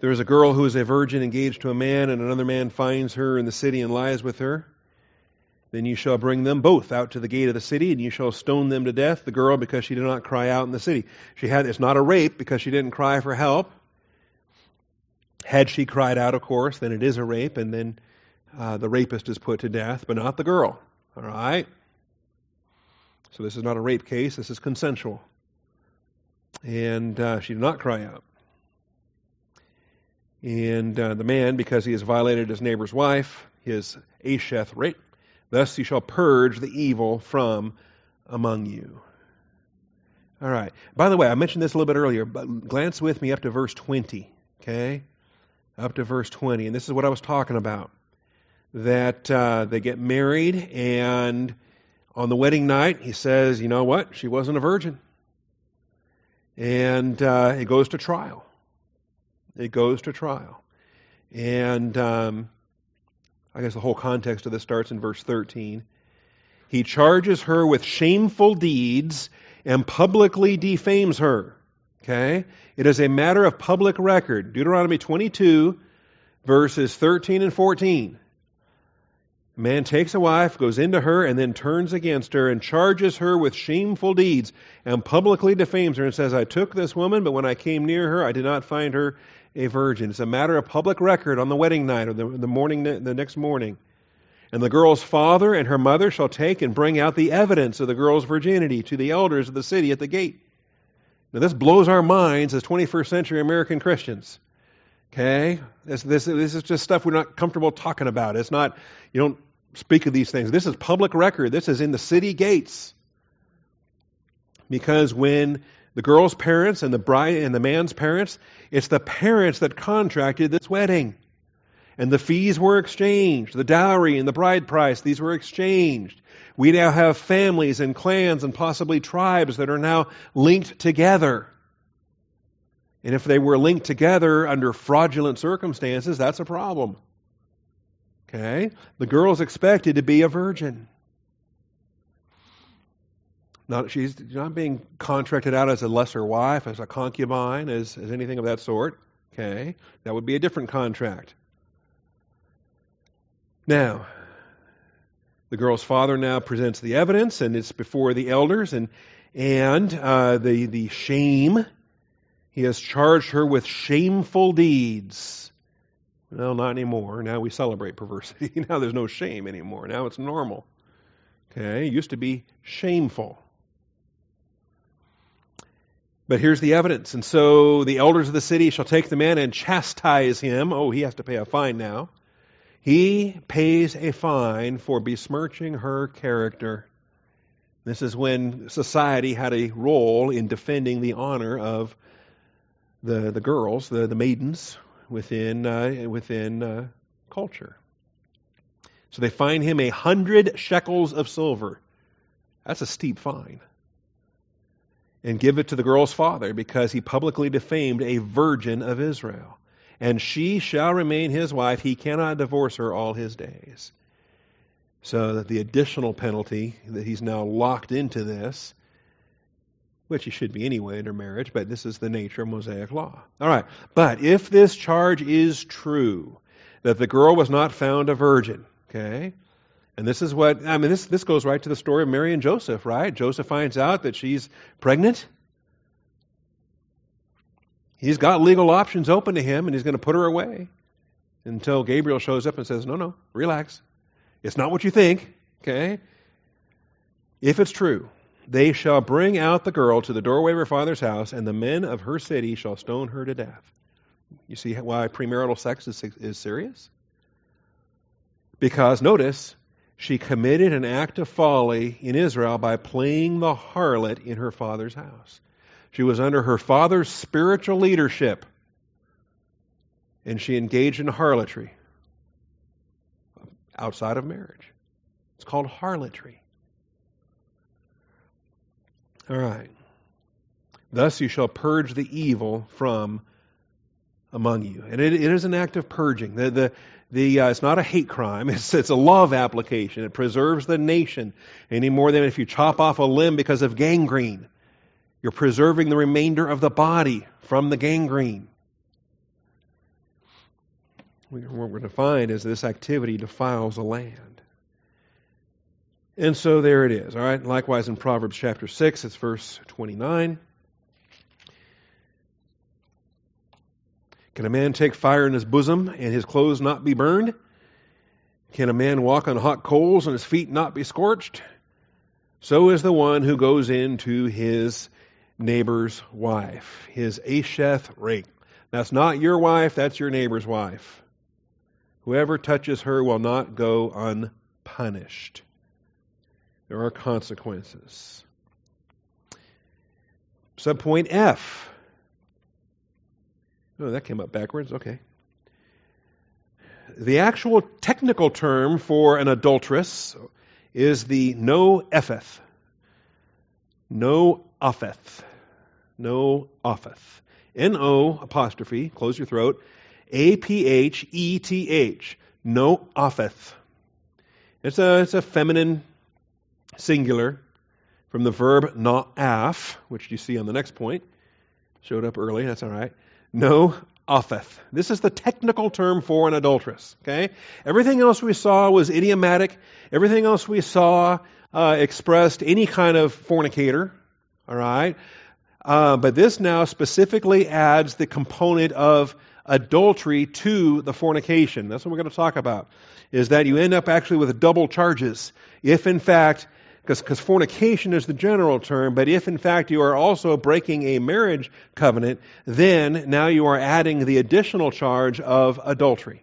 S1: there is a girl who is a virgin engaged to a man, and another man finds her in the city and lies with her. Then you shall bring them both out to the gate of the city, and you shall stone them to death, the girl because she did not cry out in the city. She had it's not a rape because she didn't cry for help. Had she cried out, of course, then it is a rape, and then uh, the rapist is put to death, but not the girl. All right? So this is not a rape case, this is consensual. And uh, she did not cry out. And uh, the man, because he has violated his neighbor's wife, his Asheth rape, thus you shall purge the evil from among you. All right. By the way, I mentioned this a little bit earlier, but glance with me up to verse 20. Okay? Up to verse 20. And this is what I was talking about. That uh, they get married, and on the wedding night, he says, you know what? She wasn't a virgin. And uh, it goes to trial. It goes to trial. And um, I guess the whole context of this starts in verse 13. He charges her with shameful deeds and publicly defames her. Okay? It is a matter of public record. Deuteronomy 22, verses 13 and 14. A man takes a wife, goes into her, and then turns against her and charges her with shameful deeds and publicly defames her and says, I took this woman, but when I came near her, I did not find her a virgin. It's a matter of public record on the wedding night or the, the morning, the next morning. And the girl's father and her mother shall take and bring out the evidence of the girl's virginity to the elders of the city at the gate. Now, this blows our minds as 21st century American Christians. Okay? This, this, this is just stuff we're not comfortable talking about. It's not, you don't speak of these things. This is public record. This is in the city gates. Because when the girl's parents and the bride and the man's parents, it's the parents that contracted this wedding. And the fees were exchanged. The dowry and the bride price, these were exchanged. We now have families and clans and possibly tribes that are now linked together. And if they were linked together under fraudulent circumstances, that's a problem. Okay? The girl is expected to be a virgin. Not, she's not being contracted out as a lesser wife, as a concubine, as, as anything of that sort. Okay? That would be a different contract. Now, the girl's father now presents the evidence, and it's before the elders, and and uh, the the shame. He has charged her with shameful deeds. Well, not anymore. Now we celebrate perversity. <laughs> now there's no shame anymore. Now it's normal. Okay, it used to be shameful. But here's the evidence. And so the elders of the city shall take the man and chastise him. Oh, he has to pay a fine now. He pays a fine for besmirching her character. This is when society had a role in defending the honor of the, the girls, the, the maidens within, uh, within uh, culture. So they fine him a hundred shekels of silver. That's a steep fine. And give it to the girl's father because he publicly defamed a virgin of Israel. And she shall remain his wife. He cannot divorce her all his days. So that the additional penalty that he's now locked into this which he should be anyway under marriage, but this is the nature of Mosaic law. All right. But if this charge is true, that the girl was not found a virgin, okay? And this is what, I mean, this, this goes right to the story of Mary and Joseph, right? Joseph finds out that she's pregnant. He's got legal options open to him, and he's going to put her away until Gabriel shows up and says, No, no, relax. It's not what you think. Okay? If it's true, they shall bring out the girl to the doorway of her father's house, and the men of her city shall stone her to death. You see why premarital sex is, is serious? Because, notice, she committed an act of folly in Israel by playing the harlot in her father's house. She was under her father's spiritual leadership, and she engaged in harlotry outside of marriage. It's called harlotry. All right. Thus you shall purge the evil from among you. And it, it is an act of purging. The, the, the, uh, it's not a hate crime, <laughs> it's, it's a love application. It preserves the nation any more than if you chop off a limb because of gangrene. You're preserving the remainder of the body from the gangrene. What we're going to find is this activity defiles the land. And so there it is. All right. Likewise in Proverbs chapter 6, it's verse 29. Can a man take fire in his bosom and his clothes not be burned? Can a man walk on hot coals and his feet not be scorched? So is the one who goes into his neighbor's wife, his Asheth rake. That's not your wife, that's your neighbor's wife. Whoever touches her will not go unpunished. There are consequences. Subpoint F. Oh, that came up backwards. Okay. The actual technical term for an adulteress is the no epheth. No offeth. No offeth. N O apostrophe, close your throat, A P H E T H. Noapheth. It's a, it's a feminine singular from the verb na'af, which you see on the next point. Showed up early, that's all right. No offeth. This is the technical term for an adulteress. Okay? Everything else we saw was idiomatic. Everything else we saw uh, expressed any kind of fornicator. All right? Uh, but this now specifically adds the component of adultery to the fornication. That's what we're going to talk about. Is that you end up actually with double charges. If in fact because fornication is the general term, but if in fact you are also breaking a marriage covenant, then now you are adding the additional charge of adultery.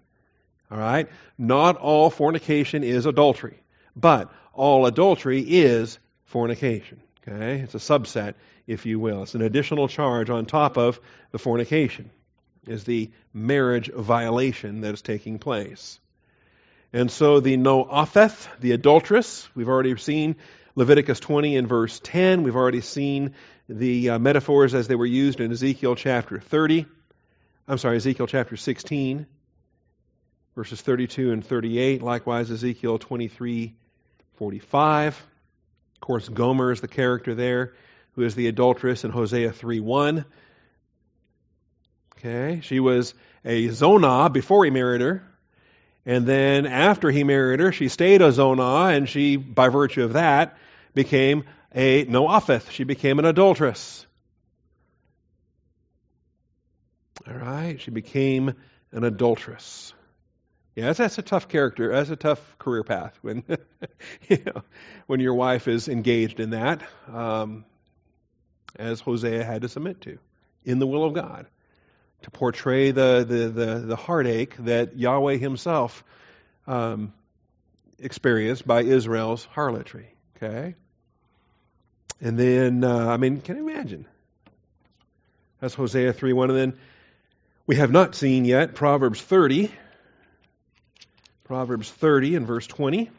S1: All right? Not all fornication is adultery, but all adultery is fornication. Okay? It's a subset, if you will. It's an additional charge on top of the fornication, is the marriage violation that is taking place. And so the Noapheth, the adulteress, we've already seen Leviticus 20 and verse 10. We've already seen the uh, metaphors as they were used in Ezekiel chapter 30. I'm sorry, Ezekiel chapter 16, verses 32 and 38. Likewise, Ezekiel 23, 45. Of course, Gomer is the character there, who is the adulteress in Hosea 3, 1. Okay, she was a Zonah before he married her. And then after he married her, she stayed a Zonah, and she, by virtue of that, became a Noapheth. She became an adulteress. All right, she became an adulteress. Yeah, that's, that's a tough character. That's a tough career path when <laughs> you know, when your wife is engaged in that, um, as Hosea had to submit to, in the will of God to portray the, the, the, the heartache that Yahweh himself um, experienced by Israel's harlotry. Okay? And then, uh, I mean, can you imagine? That's Hosea 3 1. And then we have not seen yet Proverbs 30. Proverbs 30 and verse 20.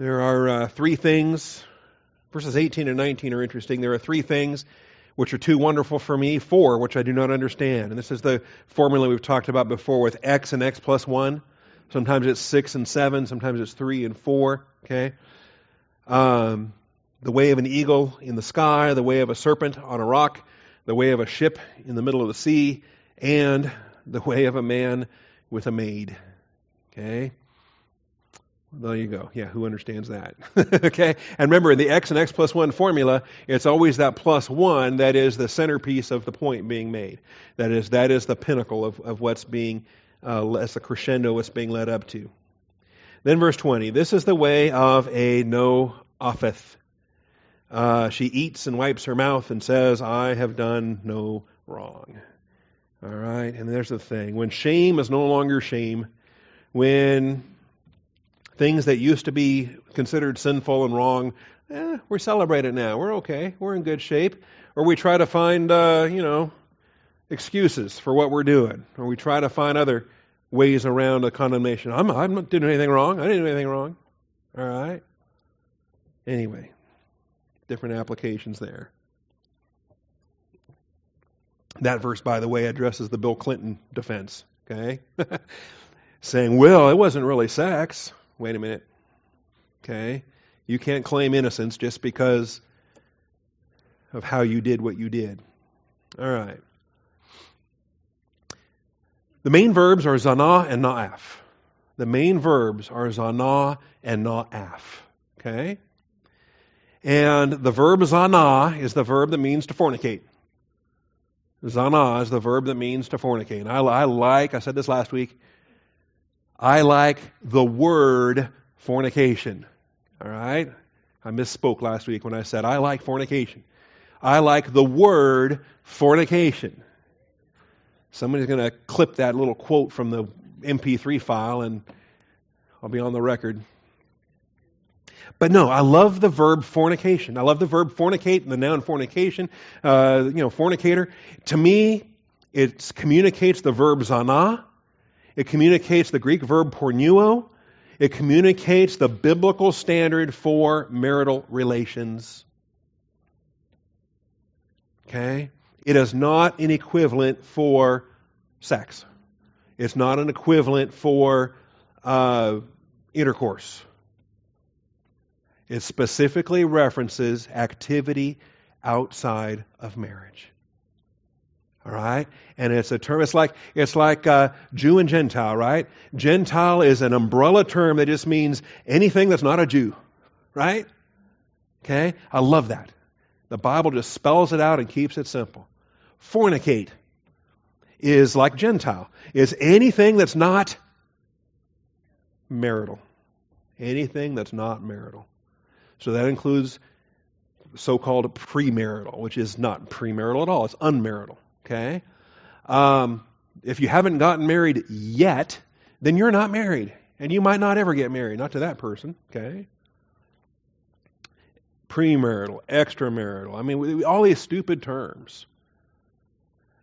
S1: There are uh, three things. Verses 18 and 19 are interesting. There are three things which are too wonderful for me, four which I do not understand. And this is the formula we've talked about before with x and x plus 1. Sometimes it's 6 and 7, sometimes it's 3 and 4. Okay? Um, the way of an eagle in the sky, the way of a serpent on a rock, the way of a ship in the middle of the sea, and the way of a man with a maid. Okay? There you go. Yeah, who understands that? <laughs> okay? And remember, in the x and x plus 1 formula, it's always that plus 1 that is the centerpiece of the point being made. That is, that is the pinnacle of, of what's being, uh, as the crescendo what's being led up to. Then verse 20. This is the way of a no offeth. Uh, she eats and wipes her mouth and says, I have done no wrong. All right? And there's the thing. When shame is no longer shame, when things that used to be considered sinful and wrong, eh, we celebrate it now. We're okay. We're in good shape. Or we try to find, uh, you know, excuses for what we're doing. Or we try to find other ways around a condemnation. I'm, I'm not doing anything wrong. I didn't do anything wrong. All right. Anyway, different applications there. That verse, by the way, addresses the Bill Clinton defense. Okay? <laughs> Saying, well, it wasn't really sex wait a minute. Okay? You can't claim innocence just because of how you did what you did. All right. The main verbs are zana and na'af. The main verbs are zana and na'af. Okay? And the verb zana is the verb that means to fornicate. Zana is the verb that means to fornicate. I, I like, I said this last week, I like the word fornication. All right? I misspoke last week when I said I like fornication. I like the word fornication. Somebody's going to clip that little quote from the MP3 file and I'll be on the record. But no, I love the verb fornication. I love the verb fornicate and the noun fornication. Uh, you know, fornicator. To me, it communicates the verb zana, it communicates the Greek verb porneuo. It communicates the biblical standard for marital relations. Okay? It is not an equivalent for sex. It's not an equivalent for uh, intercourse. It specifically references activity outside of marriage. All right, and it's a term. It's like it's like uh, Jew and Gentile, right? Gentile is an umbrella term that just means anything that's not a Jew, right? Okay, I love that. The Bible just spells it out and keeps it simple. Fornicate is like Gentile. Is anything that's not marital. Anything that's not marital. So that includes so-called premarital, which is not premarital at all. It's unmarital. Okay? Um, if you haven't gotten married yet, then you're not married. And you might not ever get married. Not to that person. Okay? Premarital, extramarital. I mean, all these stupid terms.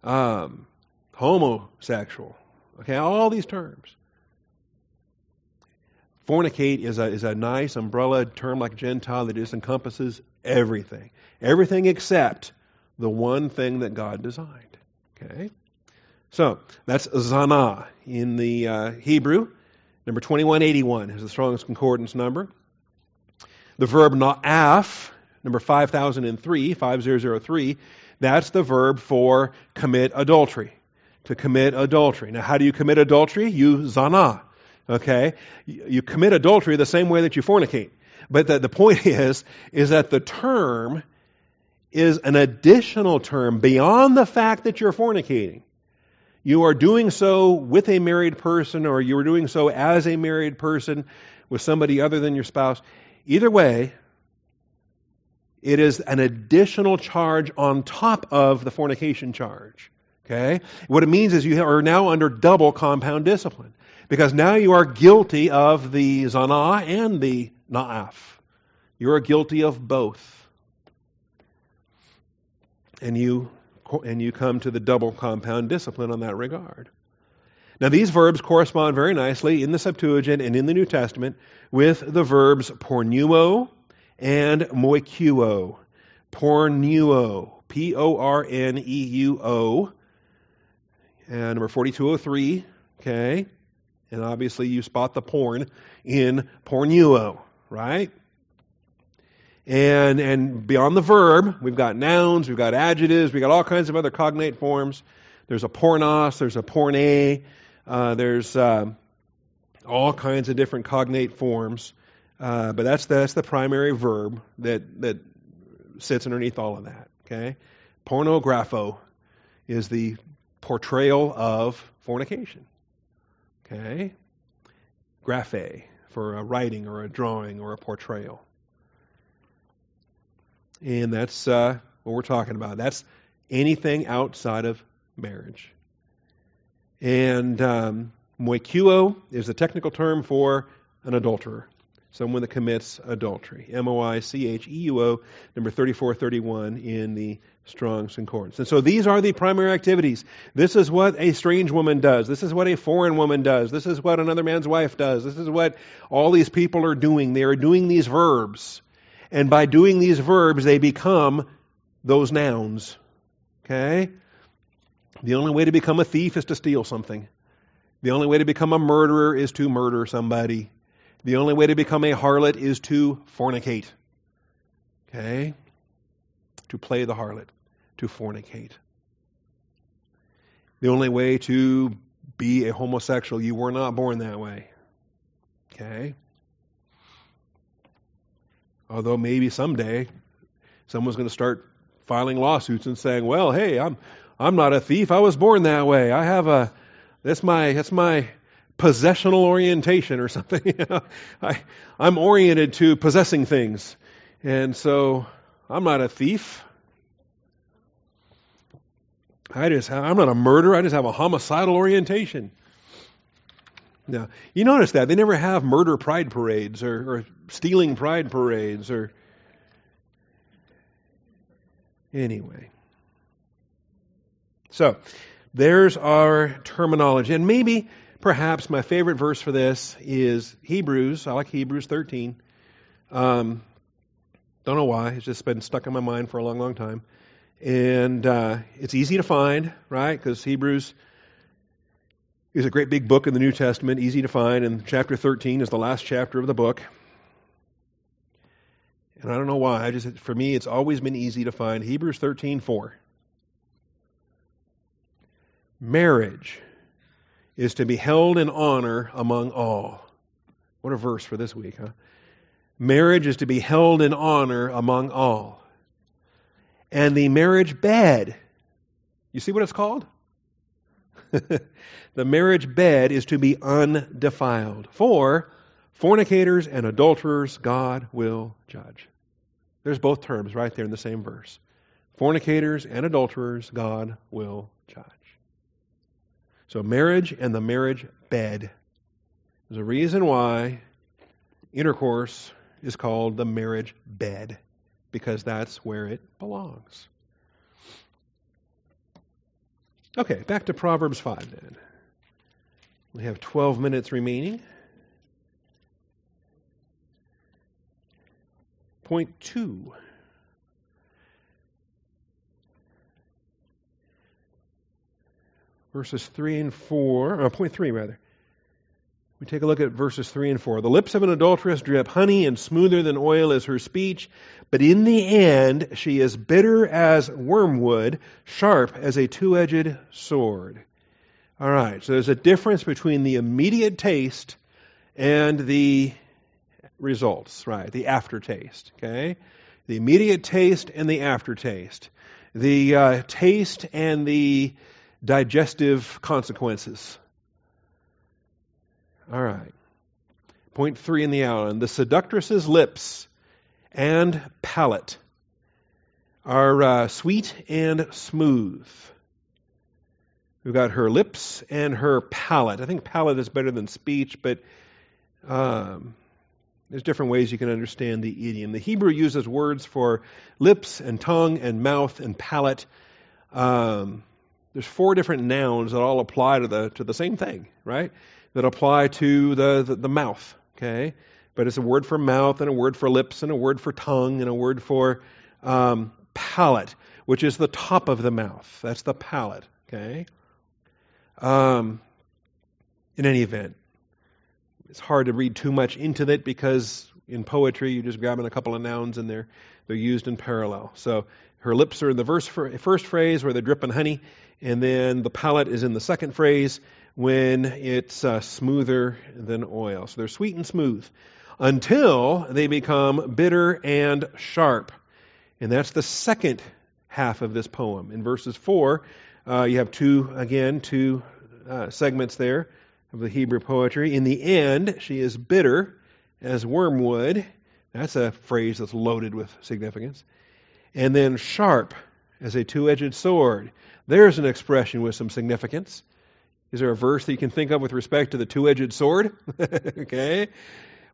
S1: Um, homosexual. Okay? All these terms. Fornicate is a, is a nice umbrella term like Gentile that just encompasses everything. Everything except the one thing that God designed. Okay? So, that's zana in the uh, Hebrew. Number 2181 is the Strong's concordance number. The verb na'af, number 5003, 5003, that's the verb for commit adultery. To commit adultery. Now, how do you commit adultery? You zana. Okay? You commit adultery the same way that you fornicate. But the, the point <laughs> is, is that the term is an additional term beyond the fact that you're fornicating. You are doing so with a married person or you're doing so as a married person with somebody other than your spouse. Either way, it is an additional charge on top of the fornication charge. Okay? What it means is you are now under double compound discipline. Because now you are guilty of the zana and the na'af. You are guilty of both and you and you come to the double compound discipline on that regard. Now, these verbs correspond very nicely in the Septuagint and in the New Testament with the verbs porneuo and moicheuo. Porneuo, P O R N E U O, and number 4203, okay? And obviously, you spot the porn in porneuo, right? And, and beyond the verb, we've got nouns, we've got adjectives, we've got all kinds of other cognate forms. There's a pornos, there's a porne, uh, there's uh, all kinds of different cognate forms, uh, but that's that's the primary verb that that sits underneath all of that. Okay, pornographo is the portrayal of fornication. Okay, graphe for a writing or a drawing or a portrayal, and that's uh, what we're talking about. That's anything outside of marriage. And um, moicheuo is the technical term for an adulterer, someone that commits adultery. M O I C H E U O, number 3431 in the Strong's Concordance. And so these are the primary activities. This is what a strange woman does. This is what a foreign woman does. This is what another man's wife does. This is what all these people are doing. They are doing these verbs. And by doing these verbs, they become those nouns. Okay? The only way to become a thief is to steal something. The only way to become a murderer is to murder somebody. The only way to become a harlot is to fornicate. Okay? To play the harlot, to fornicate. The only way to be a homosexual, you were not born that way. Okay? Although maybe someday someone's going to start filing lawsuits and saying, "Well, hey, I'm I'm not a thief. I was born that way. I have a that's my that's my possessional orientation or <laughs> something. I I'm oriented to possessing things, and so I'm not a thief. I just I'm not a murderer. I just have a homicidal orientation. Now, you notice that they never have murder pride parades or, or stealing pride parades or anyway. So, there's our terminology. And maybe, perhaps, my favorite verse for this is Hebrews. I like Hebrews 13. Um, don't know why. It's just been stuck in my mind for a long, long time. And uh, it's easy to find, right? Because Hebrews is a great big book in the New Testament, easy to find. And chapter 13 is the last chapter of the book. And I don't know why. I just for me, it's always been easy to find Hebrews 13, 4. Marriage is to be held in honor among all. What a verse for this week, huh? Marriage is to be held in honor among all. And the marriage bed, you see what it's called? <laughs> the marriage bed is to be undefiled. For fornicators and adulterers, God will judge. There's both terms right there in the same verse. Fornicators and adulterers, God will judge. So, marriage and the marriage bed. There's a reason why intercourse is called the marriage bed, because that's where it belongs. Okay, back to Proverbs 5 then. We have 12 minutes remaining. Point two. verses 3 and 4, uh, point 3 rather. We take a look at verses 3 and 4. The lips of an adulteress drip honey, and smoother than oil is her speech, but in the end she is bitter as wormwood, sharp as a two edged sword. All right, so there's a difference between the immediate taste and the results, right? The aftertaste, okay? The immediate taste and the aftertaste. The uh, taste and the digestive consequences. All right. Point three in the outline. The seductress's lips and palate are uh, sweet and smooth. We've got her lips and her palate. I think palate is better than speech, but um, there's different ways you can understand the idiom. The Hebrew uses words for lips and tongue and mouth and palate. Um, there's four different nouns that all apply to the to the same thing, right? That apply to the, the, the mouth, okay? But it's a word for mouth and a word for lips and a word for tongue and a word for um, palate, which is the top of the mouth. That's the palate, okay? Um, in any event, it's hard to read too much into it because in poetry you're just grabbing a couple of nouns and they're they're used in parallel. So her lips are in the verse, first phrase where they're dripping honey, and then the palate is in the second phrase when it's uh, smoother than oil. So they're sweet and smooth until they become bitter and sharp. And that's the second half of this poem. In verses 4, uh, you have two, again, two uh, segments there of the Hebrew poetry. In the end, she is bitter as wormwood. That's a phrase that's loaded with significance. And then sharp as a two edged sword. There's an expression with some significance. Is there a verse that you can think of with respect to the two edged sword? <laughs> okay.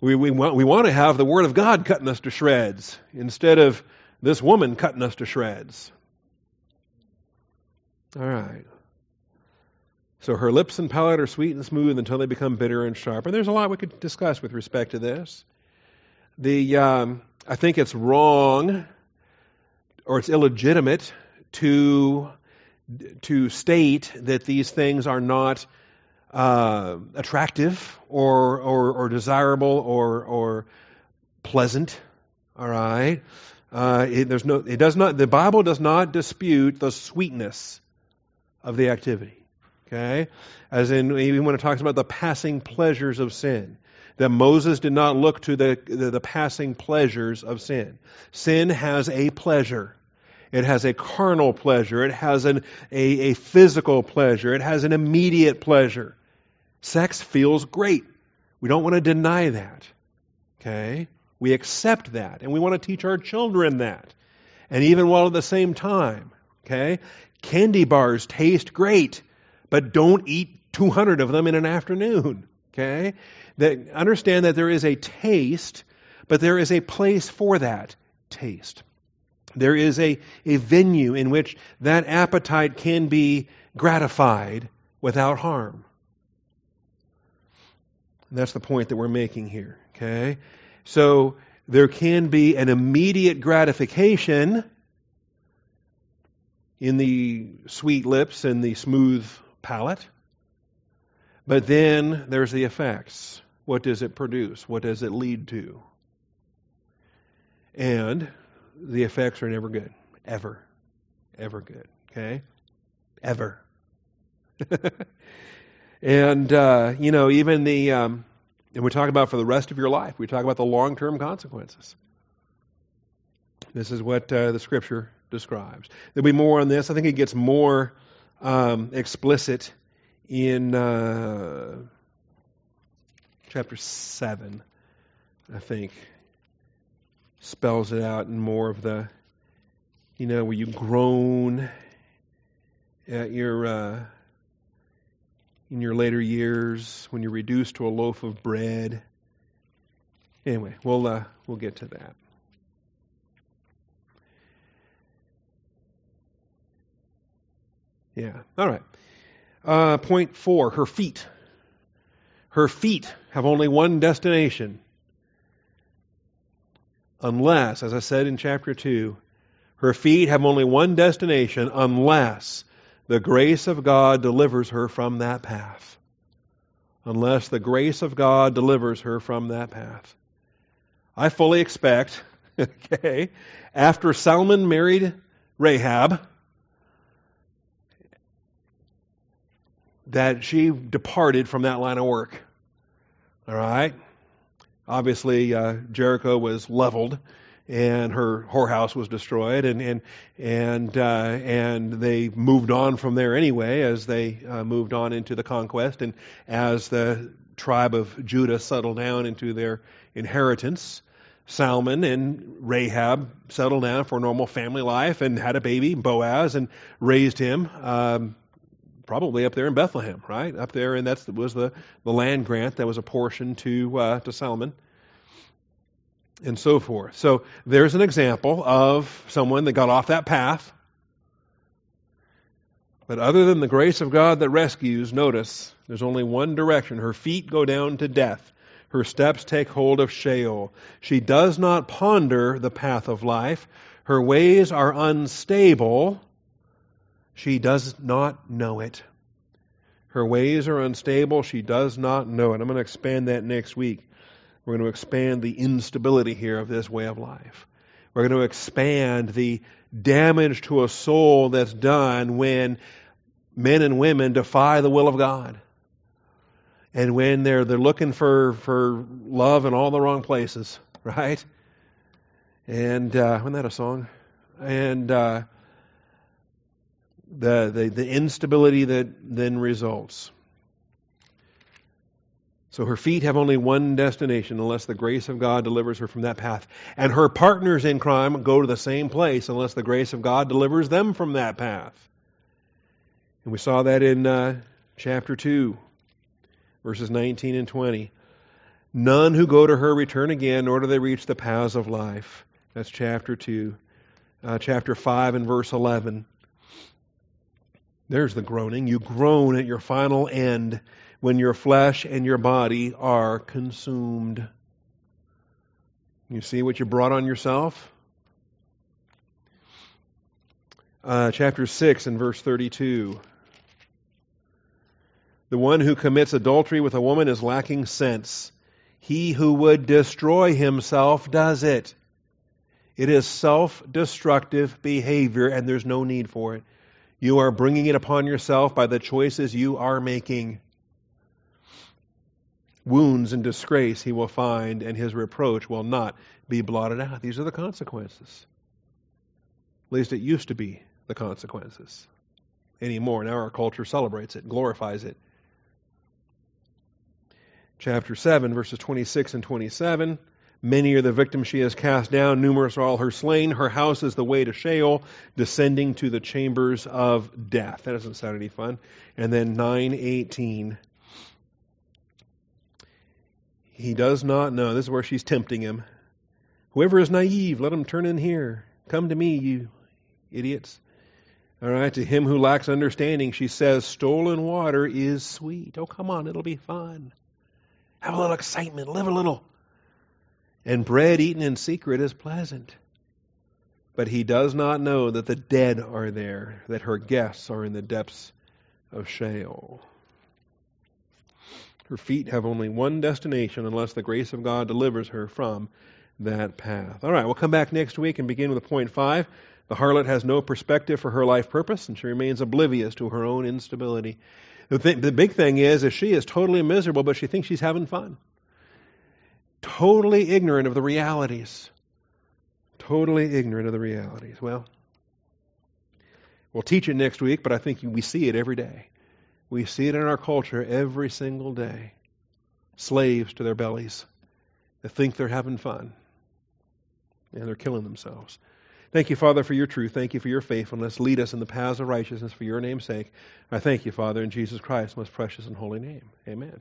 S1: We, we, want, we want to have the Word of God cutting us to shreds instead of this woman cutting us to shreds. All right. So her lips and palate are sweet and smooth until they become bitter and sharp. And there's a lot we could discuss with respect to this. The um, I think it's wrong or it's illegitimate to to state that these things are not uh, attractive or, or, or desirable or or pleasant. All right. Uh, it, there's no. It does not. The Bible does not dispute the sweetness of the activity. Okay, as in even when it talks about the passing pleasures of sin, that Moses did not look to the, the, the passing pleasures of sin. Sin has a pleasure. It has a carnal pleasure. It has an, a, a physical pleasure. It has an immediate pleasure. Sex feels great. We don't want to deny that. Okay? We accept that. And we want to teach our children that. And even while at the same time, okay, candy bars taste great, but don't eat 200 of them in an afternoon. Okay? That understand that there is a taste, but there is a place for that taste. There is a, a venue in which that appetite can be gratified without harm. And that's the point that we're making here. Okay? So there can be an immediate gratification in the sweet lips and the smooth palate. But then there's the effects. What does it produce? What does it lead to? And the effects are never good. Ever. Ever good. Okay? Ever. <laughs> and, uh, you know, even the, um, and we talk about for the rest of your life, we talk about the long term consequences. This is what uh, the scripture describes. There'll be more on this. I think it gets more um, explicit in uh, chapter 7, I think spells it out in more of the, you know, where you groan at your, uh, in your later years when you're reduced to a loaf of bread. Anyway, we'll, uh, we'll get to that. Yeah. All right. Uh, point four her feet. Her feet have only one destination unless, as I said in chapter 2, her feet have only one destination unless the grace of God delivers her from that path. Unless the grace of God delivers her from that path. I fully expect, <laughs> okay, after Salmon married Rahab, that she departed from that line of work. All right? Obviously, uh, Jericho was leveled, and her whorehouse was destroyed, and and and uh, and they moved on from there anyway, as they uh, moved on into the conquest, and as the tribe of Judah settled down into their inheritance. Salmon and Rahab settled down for normal family life and had a baby, Boaz, and raised him. Um, probably up there in Bethlehem, right? Up there, and that was the, the land grant that was apportioned to uh, to Solomon, and so forth. So there's an example of someone that got off that path. But other than the grace of God that rescues, notice there's only one direction. Her feet go down to death. Her steps take hold of Sheol. She does not ponder the path of life. Her ways are unstable she does not know it. Her ways are unstable. She does not know it. I'm going to expand that next week. We're going to expand the instability here of this way of life. We're going to expand the damage to a soul that's done when men and women defy the will of God. and when they're they're looking for for love in all the wrong places, <laughs> right? And uh, wasn't that a song? And uh, the, the the instability that then results. So her feet have only one destination unless the grace of God delivers her from that path. And her partners in crime go to the same place unless the grace of God delivers them from that path. And we saw that in uh, chapter 2, verses 19 and 20. None who go to her return again, nor do they reach the paths of life. That's chapter 2. Uh, chapter 5 and verse 11. There's the groaning. You groan at your final end when your flesh and your body are consumed. You see what you brought on yourself? Uh, chapter 6 and verse 32. The one who commits adultery with a woman is lacking sense. He who would destroy himself does it. It is self destructive behavior, and there's no need for it. You are bringing it upon yourself by the choices you are making. Wounds and disgrace he will find, and his reproach will not be blotted out. These are the consequences. At least it used to be the consequences. Anymore. Now our culture celebrates it, glorifies it. Chapter 7, verses 26 and 27. Many are the victims she has cast down, numerous are all her slain. Her house is the way to Sheol, descending to the chambers of death. That doesn't sound any fun. And then 918 he does not know. This is where she's tempting him. Whoever is naive, let him turn in here. Come to me, you idiots. All right, to him who lacks understanding, she says, stolen water is sweet. Oh, come on, it'll be fun. Have a little excitement, live a little. And bread eaten in secret is pleasant. But he does not know that the dead are there, that her guests are in the depths of Sheol. Her feet have only one destination unless the grace of God delivers her from that path. All right, we'll come back next week and begin with point five. The harlot has no perspective for her life purpose, and she remains oblivious to her own instability. The, th- the big thing is, is she is totally miserable, but she thinks she's having fun. Totally ignorant of the realities. Totally ignorant of the realities. Well, we'll teach it next week, but I think we see it every day. We see it in our culture every single day. Slaves to their bellies that think they're having fun and they're killing themselves. Thank you, Father, for your truth. Thank you for your faithfulness. Lead us in the paths of righteousness for your name's sake. I thank you, Father, in Jesus Christ's most precious and holy name. Amen.